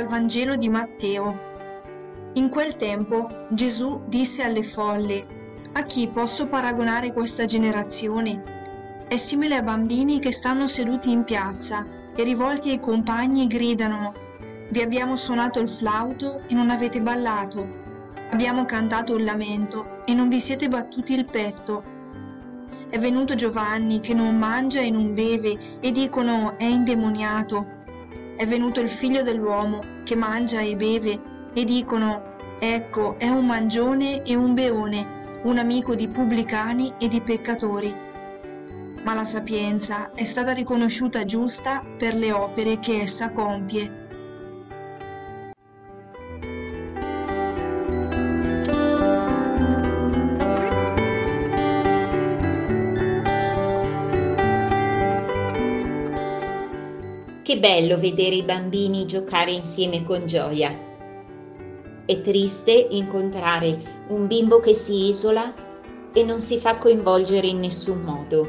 Vangelo di Matteo. In quel tempo Gesù disse alle folle, A chi posso paragonare questa generazione? È simile a bambini che stanno seduti in piazza e rivolti ai compagni gridano, Vi abbiamo suonato il flauto e non avete ballato, abbiamo cantato un lamento e non vi siete battuti il petto. È venuto Giovanni che non mangia e non beve e dicono è indemoniato. È venuto il figlio dell'uomo che mangia e beve e dicono Ecco, è un mangione e un beone, un amico di pubblicani e di peccatori. Ma la sapienza è stata riconosciuta giusta per le opere che essa compie. Che bello vedere i bambini giocare insieme con gioia. È triste incontrare un bimbo che si isola e non si fa coinvolgere in nessun modo.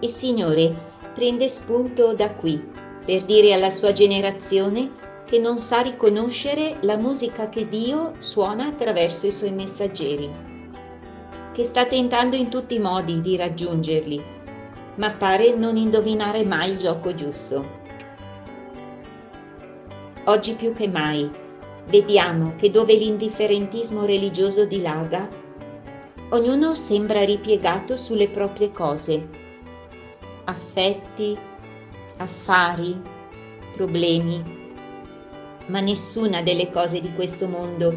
Il Signore prende spunto da qui per dire alla sua generazione che non sa riconoscere la musica che Dio suona attraverso i suoi messaggeri, che sta tentando in tutti i modi di raggiungerli ma pare non indovinare mai il gioco giusto. Oggi più che mai vediamo che dove l'indifferentismo religioso dilaga, ognuno sembra ripiegato sulle proprie cose, affetti, affari, problemi, ma nessuna delle cose di questo mondo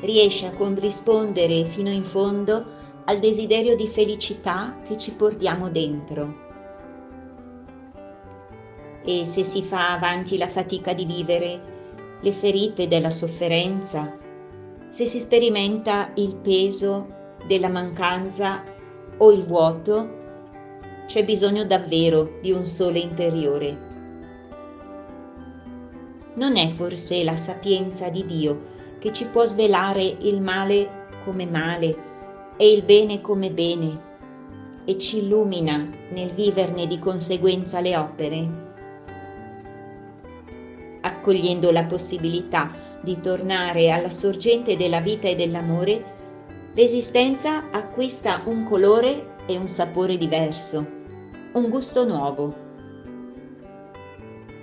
riesce a corrispondere fino in fondo al desiderio di felicità che ci portiamo dentro. E se si fa avanti la fatica di vivere, le ferite della sofferenza, se si sperimenta il peso della mancanza o il vuoto, c'è bisogno davvero di un sole interiore. Non è forse la sapienza di Dio che ci può svelare il male come male e il bene come bene e ci illumina nel viverne di conseguenza le opere, accogliendo la possibilità di tornare alla sorgente della vita e dell'amore, l'esistenza acquista un colore e un sapore diverso, un gusto nuovo.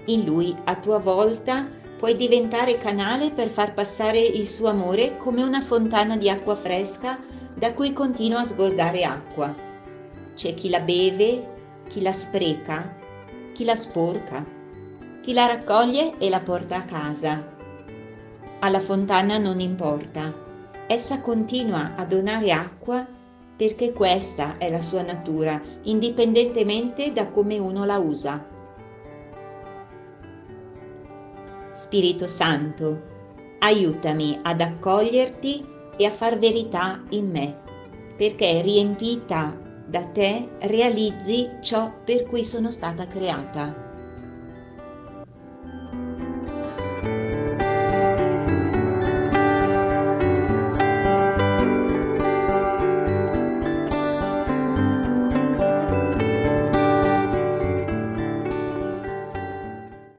In lui, a tua volta, puoi diventare canale per far passare il suo amore come una fontana di acqua fresca da cui continua a sgorgare acqua. C'è chi la beve, chi la spreca, chi la sporca, chi la raccoglie e la porta a casa. Alla fontana non importa, essa continua a donare acqua perché questa è la sua natura, indipendentemente da come uno la usa. Spirito Santo, aiutami ad accoglierti e a far verità in me, perché riempita da te realizzi ciò per cui sono stata creata.